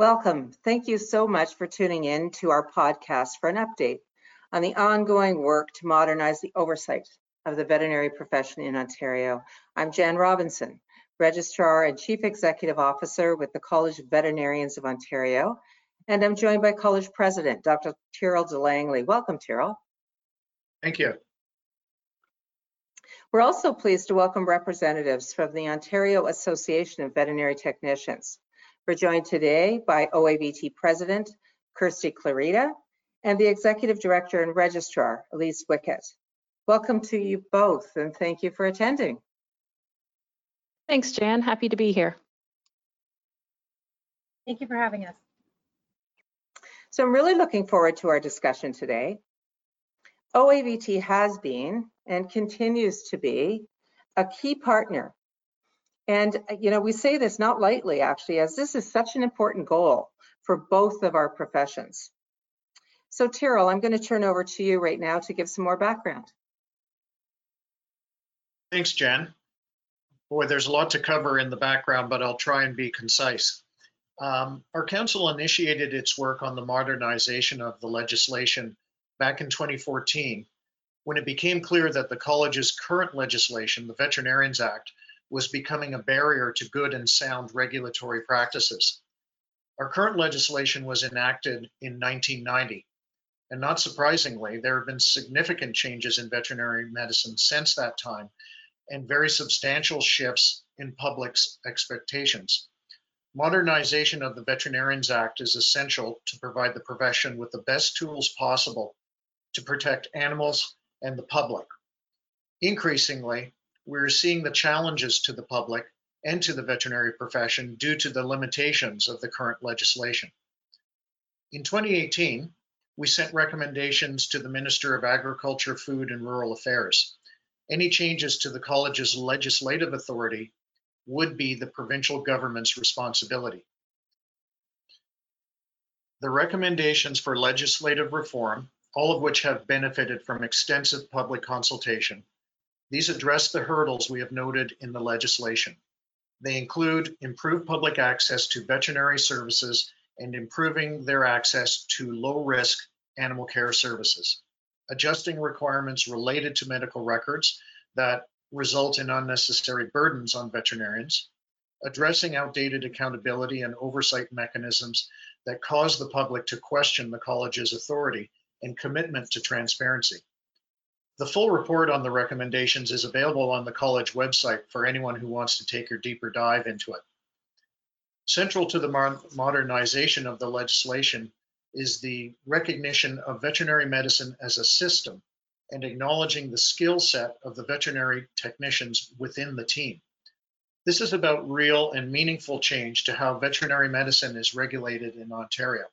Welcome. Thank you so much for tuning in to our podcast for an update on the ongoing work to modernize the oversight of the veterinary profession in Ontario. I'm Jan Robinson, Registrar and Chief Executive Officer with the College of Veterinarians of Ontario, and I'm joined by College President, Dr. Tyrrel de Langley. Welcome, Tyrrel. Thank you. We're also pleased to welcome representatives from the Ontario Association of Veterinary Technicians. We're joined today by OAVT President Kirsti Clarida and the Executive Director and Registrar, Elise Wickett. Welcome to you both and thank you for attending. Thanks, Jan. Happy to be here. Thank you for having us. So I'm really looking forward to our discussion today. OAVT has been and continues to be a key partner and, you know, we say this not lightly, actually, as this is such an important goal for both of our professions. So Tyrrel, I'm going to turn over to you right now to give some more background. Thanks, Jan. Boy, there's a lot to cover in the background, but I'll try and be concise. Um, our council initiated its work on the modernization of the legislation back in 2014 when it became clear that the college's current legislation, the Veterinarians Act, was becoming a barrier to good and sound regulatory practices. Our current legislation was enacted in 1990, and not surprisingly, there have been significant changes in veterinary medicine since that time and very substantial shifts in public's expectations. Modernization of the Veterinarians Act is essential to provide the profession with the best tools possible to protect animals and the public. Increasingly, we're seeing the challenges to the public and to the veterinary profession due to the limitations of the current legislation. In 2018, we sent recommendations to the Minister of Agriculture, Food and Rural Affairs. Any changes to the college's legislative authority would be the provincial government's responsibility. The recommendations for legislative reform, all of which have benefited from extensive public consultation, these address the hurdles we have noted in the legislation. They include improved public access to veterinary services and improving their access to low-risk animal care services, adjusting requirements related to medical records that result in unnecessary burdens on veterinarians, addressing outdated accountability and oversight mechanisms that cause the public to question the college's authority and commitment to transparency, the full report on the recommendations is available on the college website for anyone who wants to take a deeper dive into it. Central to the modernization of the legislation is the recognition of veterinary medicine as a system and acknowledging the skill set of the veterinary technicians within the team. This is about real and meaningful change to how veterinary medicine is regulated in Ontario.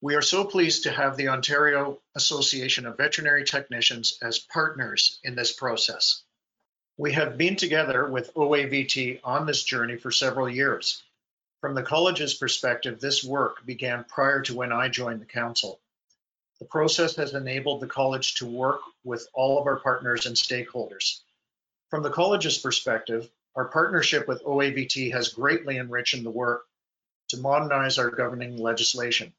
We are so pleased to have the Ontario Association of Veterinary Technicians as partners in this process. We have been together with OAVT on this journey for several years. From the college's perspective, this work began prior to when I joined the council. The process has enabled the college to work with all of our partners and stakeholders. From the college's perspective, our partnership with OAVT has greatly enriched the work to modernize our governing legislation.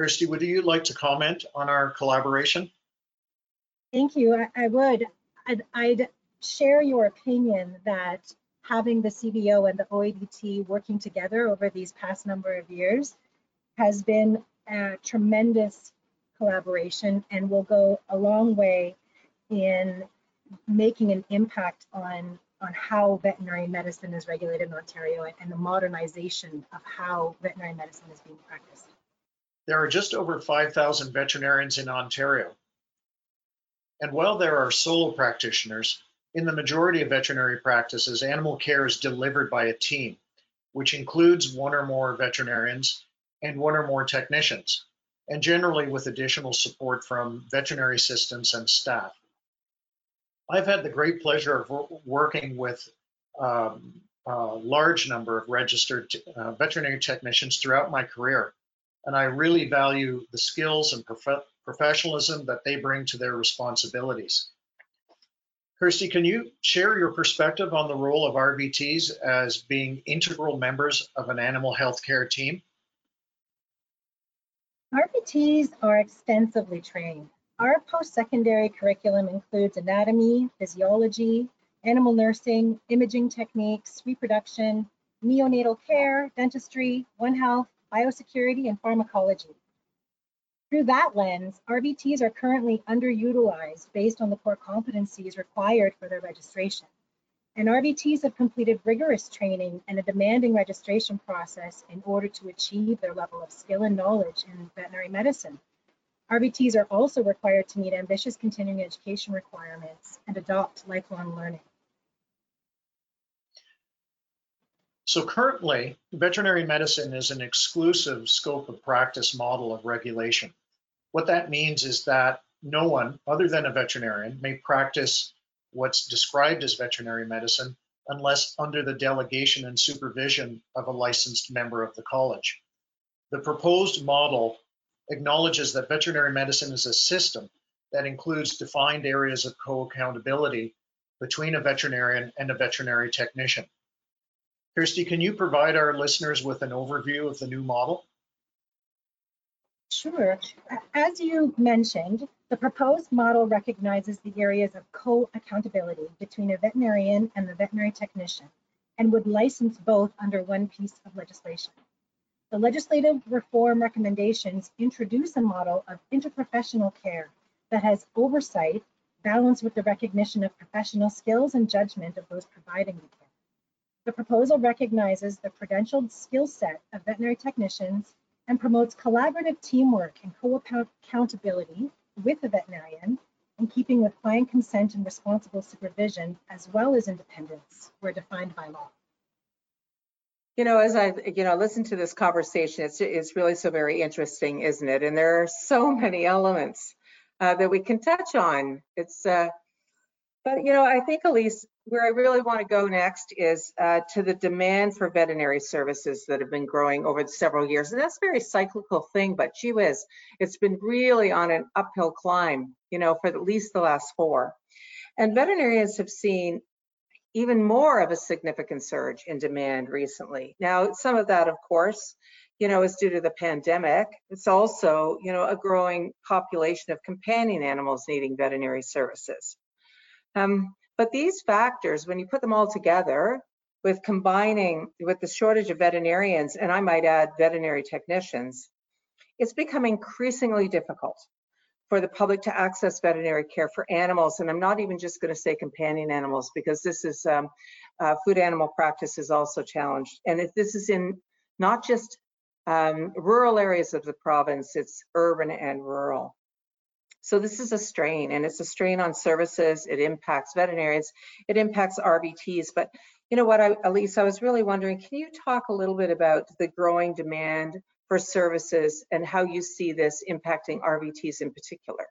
Kirsti, would you like to comment on our collaboration? Thank you. I, I would. I'd, I'd, share your opinion that having the CVO and the OAVT working together over these past number of years has been a tremendous collaboration and will go a long way in making an impact on on how veterinary medicine is regulated in Ontario and the modernization of how veterinary medicine is being practiced. There are just over 5,000 veterinarians in Ontario. And while there are solo practitioners, in the majority of veterinary practices, animal care is delivered by a team, which includes one or more veterinarians and one or more technicians, and generally with additional support from veterinary assistants and staff. I've had the great pleasure of working with um, a large number of registered uh, veterinary technicians throughout my career, and I really value the skills and prof professionalism that they bring to their responsibilities. Kirsti, can you share your perspective on the role of RVTs as being integral members of an animal health care team? RVTs are extensively trained. Our post-secondary curriculum includes anatomy, physiology, animal nursing, imaging techniques, reproduction, neonatal care, dentistry, One Health, biosecurity, and pharmacology. Through that lens, RVTs are currently underutilized based on the core competencies required for their registration. And RVTs have completed rigorous training and a demanding registration process in order to achieve their level of skill and knowledge in veterinary medicine. RVTs are also required to meet ambitious continuing education requirements and adopt lifelong learning. So currently, veterinary medicine is an exclusive scope of practice model of regulation. What that means is that no one other than a veterinarian may practice what's described as veterinary medicine unless under the delegation and supervision of a licensed member of the college. The proposed model acknowledges that veterinary medicine is a system that includes defined areas of co-accountability between a veterinarian and a veterinary technician. Kirsti, can you provide our listeners with an overview of the new model? Sure. As you mentioned, the proposed model recognizes the areas of co-accountability between a veterinarian and the veterinary technician and would license both under one piece of legislation. The legislative reform recommendations introduce a model of interprofessional care that has oversight balanced with the recognition of professional skills and judgment of those providing the care. The proposal recognizes the credentialed skill set of veterinary technicians and promotes collaborative teamwork and co-accountability with the veterinarian in keeping with client consent and responsible supervision, as well as independence, where defined by law. You know, as I, you know, listen to this conversation, it's, it's really so very interesting, isn't it? And there are so many elements uh, that we can touch on. It's, uh, but you know, I think Elise, where I really want to go next is uh, to the demand for veterinary services that have been growing over several years. And that's a very cyclical thing, but gee whiz, it's been really on an uphill climb, you know, for at least the last four. And veterinarians have seen even more of a significant surge in demand recently. Now, some of that, of course, you know, is due to the pandemic. It's also, you know, a growing population of companion animals needing veterinary services. Um, but these factors, when you put them all together with combining with the shortage of veterinarians, and I might add veterinary technicians, it's become increasingly difficult for the public to access veterinary care for animals. And I'm not even just going to say companion animals because this is um, uh, food animal practice is also challenged. And if this is in not just um, rural areas of the province, it's urban and rural. So this is a strain and it's a strain on services. It impacts veterinarians, it impacts RVTs. But you know what, I, Elise, I was really wondering, can you talk a little bit about the growing demand for services and how you see this impacting RVTs in particular.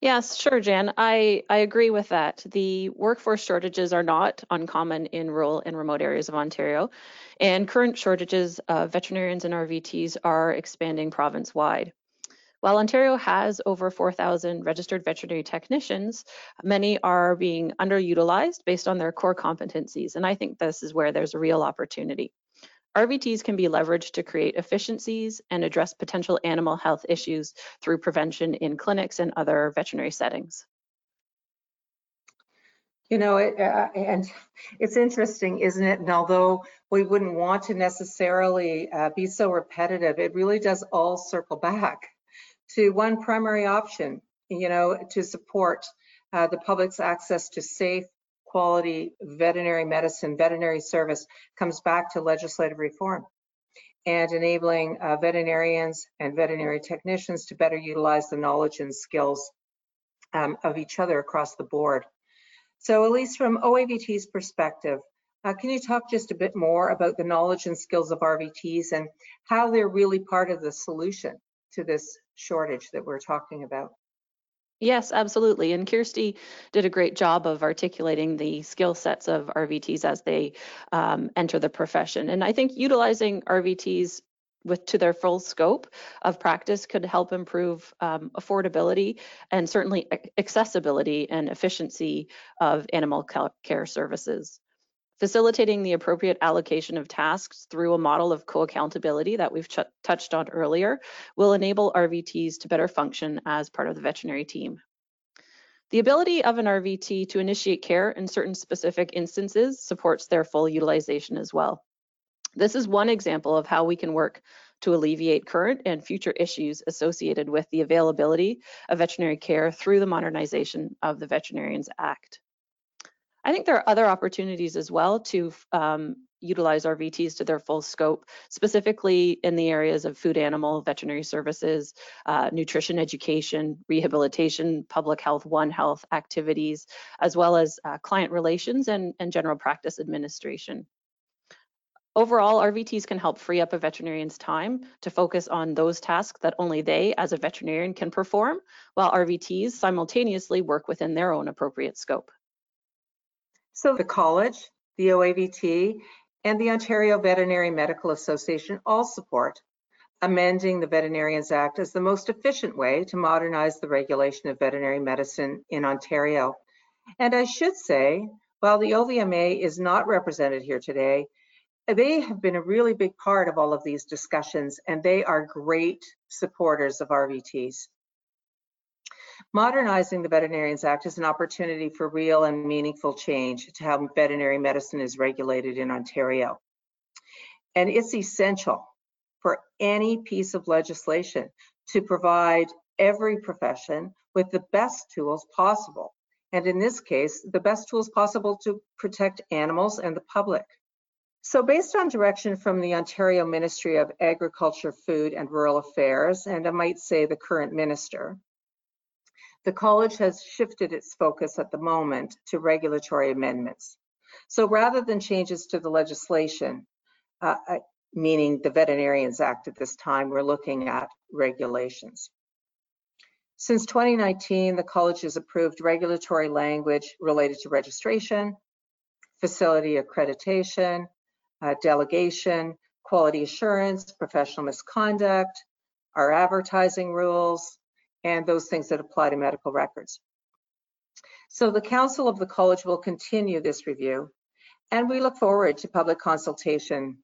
Yes, sure, Jan. I, I agree with that. The workforce shortages are not uncommon in rural and remote areas of Ontario, and current shortages of veterinarians and RVTs are expanding province-wide. While Ontario has over 4,000 registered veterinary technicians, many are being underutilized based on their core competencies, and I think this is where there's a real opportunity. RVTs can be leveraged to create efficiencies and address potential animal health issues through prevention in clinics and other veterinary settings. You know, it, uh, and it's interesting, isn't it? And although we wouldn't want to necessarily uh, be so repetitive, it really does all circle back to one primary option, you know, to support uh, the public's access to safe, quality veterinary medicine, veterinary service comes back to legislative reform and enabling uh, veterinarians and veterinary technicians to better utilize the knowledge and skills um, of each other across the board. So Elise, from OAVT's perspective, uh, can you talk just a bit more about the knowledge and skills of RVTs and how they're really part of the solution to this shortage that we're talking about? Yes, absolutely. And Kirsti did a great job of articulating the skill sets of RVTs as they um, enter the profession. And I think utilizing RVTs with to their full scope of practice could help improve um, affordability and certainly accessibility and efficiency of animal care services. Facilitating the appropriate allocation of tasks through a model of co-accountability that we've ch- touched on earlier will enable RVTs to better function as part of the veterinary team. The ability of an RVT to initiate care in certain specific instances supports their full utilization as well. This is one example of how we can work to alleviate current and future issues associated with the availability of veterinary care through the modernization of the Veterinarians Act. I think there are other opportunities as well to um, utilize RVTs to their full scope, specifically in the areas of food animal, veterinary services, uh, nutrition education, rehabilitation, public health, One Health activities, as well as uh, client relations and, and general practice administration. Overall, RVTs can help free up a veterinarian's time to focus on those tasks that only they as a veterinarian can perform, while RVTs simultaneously work within their own appropriate scope. So the college, the OAVT, and the Ontario Veterinary Medical Association all support amending the Veterinarians Act as the most efficient way to modernize the regulation of veterinary medicine in Ontario. And I should say, while the OVMA is not represented here today, they have been a really big part of all of these discussions and they are great supporters of RVTs. Modernizing the Veterinarians Act is an opportunity for real and meaningful change to how veterinary medicine is regulated in Ontario. And it's essential for any piece of legislation to provide every profession with the best tools possible. And in this case, the best tools possible to protect animals and the public. So based on direction from the Ontario Ministry of Agriculture, Food and Rural Affairs, and I might say the current minister, the college has shifted its focus at the moment to regulatory amendments. So rather than changes to the legislation, uh, meaning the Veterinarians Act at this time, we're looking at regulations. Since 2019, the college has approved regulatory language related to registration, facility accreditation, uh, delegation, quality assurance, professional misconduct, our advertising rules, and those things that apply to medical records. So the Council of the College will continue this review, and we look forward to public consultation,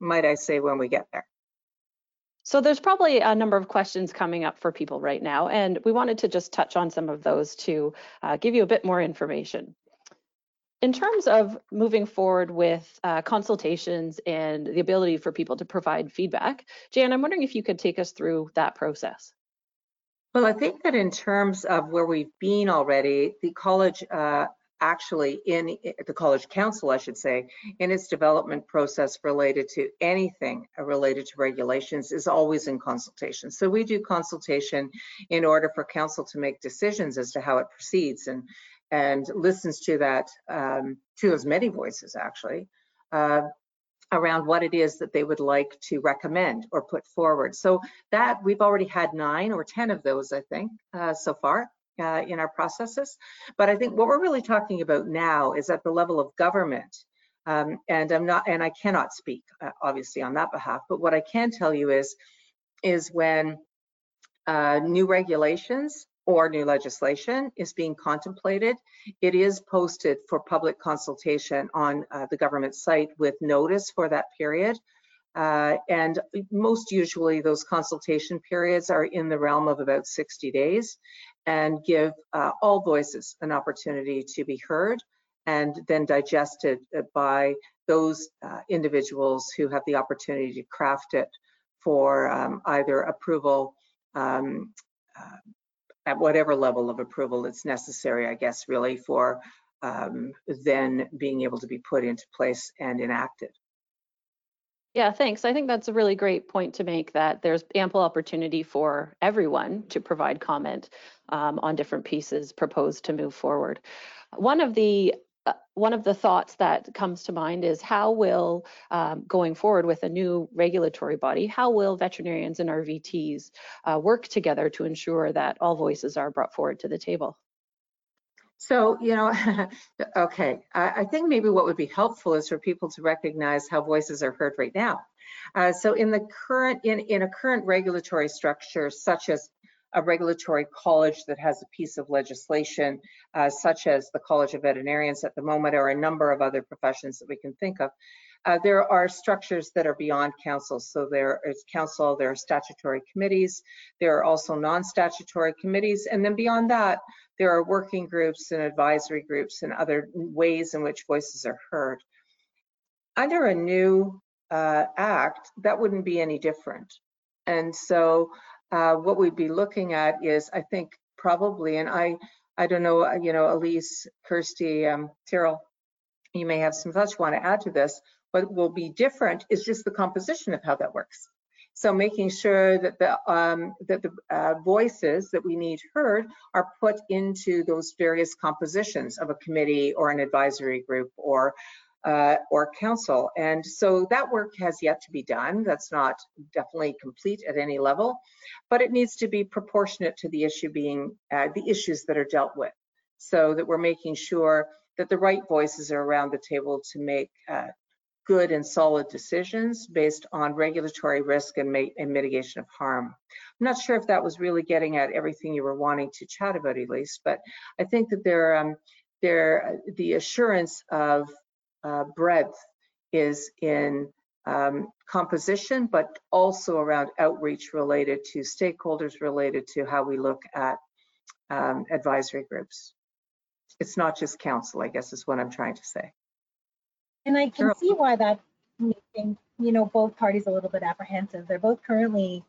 might I say, when we get there. So there's probably a number of questions coming up for people right now, and we wanted to just touch on some of those to uh, give you a bit more information. In terms of moving forward with uh, consultations and the ability for people to provide feedback, Jan, I'm wondering if you could take us through that process. Well, I think that in terms of where we've been already, the college uh, actually in the college council, I should say, in its development process related to anything related to regulations is always in consultation. So we do consultation in order for council to make decisions as to how it proceeds and and listens to that um, to as many voices actually uh, around what it is that they would like to recommend or put forward. So that we've already had nine or 10 of those, I think, uh, so far uh, in our processes. But I think what we're really talking about now is at the level of government. Um, and I'm not, and I cannot speak uh, obviously on that behalf, but what I can tell you is, is when uh, new regulations or new legislation is being contemplated. It is posted for public consultation on uh, the government site with notice for that period. Uh, and most usually those consultation periods are in the realm of about 60 days and give uh, all voices an opportunity to be heard and then digested by those uh, individuals who have the opportunity to craft it for um, either approval um, uh, at whatever level of approval it's necessary, I guess, really for um, then being able to be put into place and enacted. Yeah, thanks. I think that's a really great point to make that there's ample opportunity for everyone to provide comment um, on different pieces proposed to move forward. One of the uh, one of the thoughts that comes to mind is how will, um, going forward with a new regulatory body, how will veterinarians and RVTs uh, work together to ensure that all voices are brought forward to the table? So, you know, okay, I, I, think maybe what would be helpful is for people to recognize how voices are heard right now. Uh, so in the current, in, in a current regulatory structure, such as a regulatory college that has a piece of legislation, uh, such as the College of Veterinarians at the moment, or a number of other professions that we can think of. Uh, there are structures that are beyond council. So there is council, there are statutory committees, there are also non-statutory committees, and then beyond that, there are working groups and advisory groups and other ways in which voices are heard. Under a new uh, act, that wouldn't be any different. And so uh, what we'd be looking at is, I think, probably, and I, I don't know, uh, you know, Elise, Kirsti, um, Tyrrel, you may have some thoughts you want to add to this. What will be different is just the composition of how that works. So making sure that the um, that the uh, voices that we need heard are put into those various compositions of a committee or an advisory group or uh, or council. And so that work has yet to be done. That's not definitely complete at any level, but it needs to be proportionate to the issue being uh, the issues that are dealt with, so that we're making sure that the right voices are around the table to make uh, good and solid decisions based on regulatory risk and, and, mitigation of harm. I'm not sure if that was really getting at everything you were wanting to chat about, Elise, but I think that there, um, there, the assurance of uh, breadth is in um, composition, but also around outreach related to stakeholders related to how we look at um, advisory groups. It's not just council, I guess is what I'm trying to say. And I can see why that making, you know, both parties a little bit apprehensive. They're both currently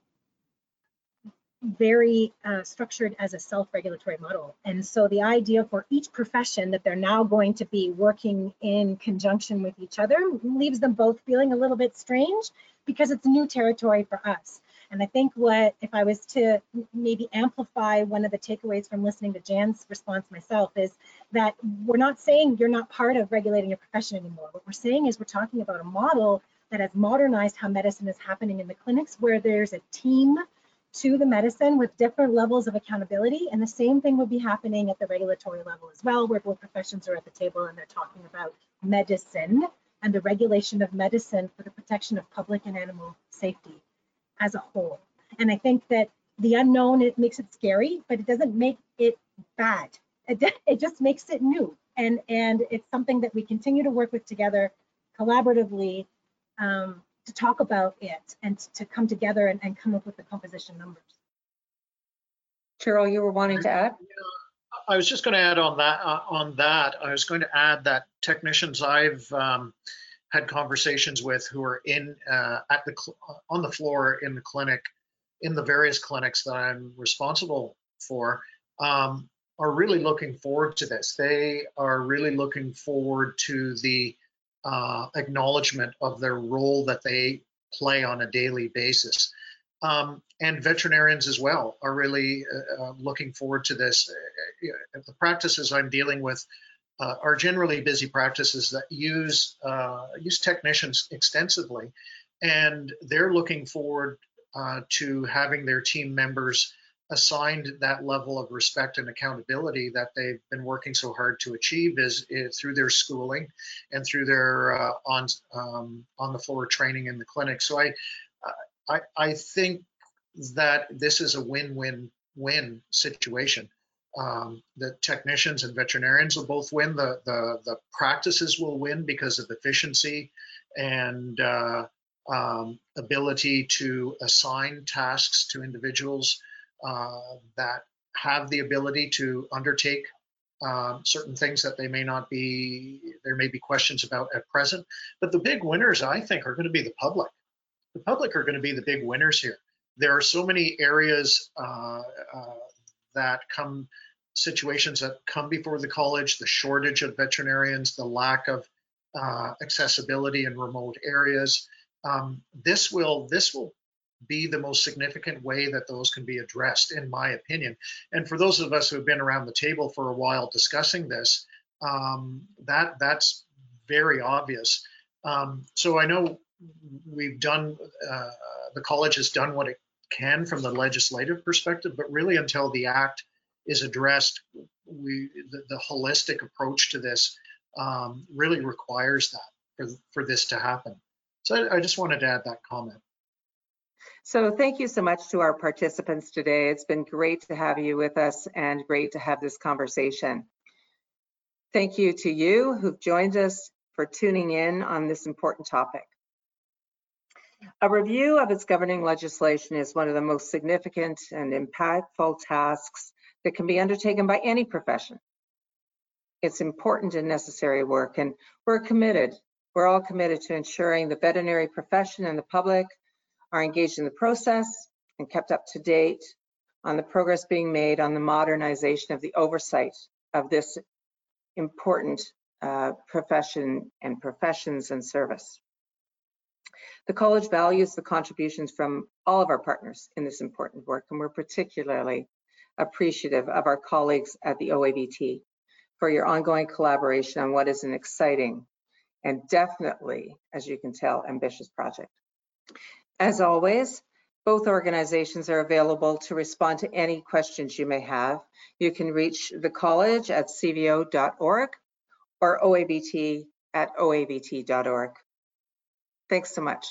very uh, structured as a self-regulatory model. And so the idea for each profession that they're now going to be working in conjunction with each other leaves them both feeling a little bit strange because it's new territory for us. And I think what, if I was to maybe amplify one of the takeaways from listening to Jan's response myself is that we're not saying you're not part of regulating your profession anymore. What we're saying is we're talking about a model that has modernized how medicine is happening in the clinics where there's a team to the medicine with different levels of accountability. And the same thing would be happening at the regulatory level as well, where both professions are at the table and they're talking about medicine and the regulation of medicine for the protection of public and animal safety as a whole. And I think that the unknown, it makes it scary, but it doesn't make it bad. It, it just makes it new. And, and it's something that we continue to work with together collaboratively um, to talk about it and to come together and, and come up with the composition numbers. Tyrrel, you were wanting to add? I was just going to add on that. Uh, on that, I was going to add that technicians I've um, had conversations with who are in uh, at the on the floor in the clinic, in the various clinics that I'm responsible for, um, are really looking forward to this. They are really looking forward to the uh, acknowledgement of their role that they play on a daily basis. Um, and veterinarians as well are really uh, uh looking forward to this. Uh, the practices I'm dealing with uh, are generally busy practices that use uh, use technicians extensively, and they're looking forward to having their team members assigned that level of respect and accountability that they've been working so hard to achieve is, is through their schooling and through their uh, on um, on the floor training in the clinic. So I, I I think that this is a win-win-win situation. Um, the technicians and veterinarians will both win. The the the practices will win because of efficiency and uh, um, ability to assign tasks to individuals that have the ability to undertake um, certain things that they may not be, there may be questions about at present. But the big winners, I think, are going to be the public. The public are going to be the big winners here. There are so many areas uh, uh, that come, situations that come before the college, the shortage of veterinarians, the lack of uh, accessibility in remote areas. Um, this will this will be the most significant way that those can be addressed, in my opinion. And for those of us who have been around the table for a while discussing this, um, that that's very obvious. Um, so I know we've done, uh, the college has done what it can from the legislative perspective, but really until the act is addressed, we the, the holistic approach to this um, really requires that for, for this to happen. So I, I just wanted to add that comment. So thank you so much to our participants today. It's been great to have you with us and great to have this conversation. Thank you to you who've joined us for tuning in on this important topic. A review of its governing legislation is one of the most significant and impactful tasks that can be undertaken by any profession. It's important and necessary work, and we're committed, we're all committed to ensuring the veterinary profession and the public are engaged in the process and kept up to date on the progress being made on the modernization of the oversight of this important uh, profession and professions and service. The college values the contributions from all of our partners in this important work, and we're particularly appreciative of our colleagues at the OAVT for your ongoing collaboration on what is an exciting and definitely, as you can tell, ambitious project. As always, both organizations are available to respond to any questions you may have. You can reach the college at cvo.org or OAVT at oavt.org. Thanks so much.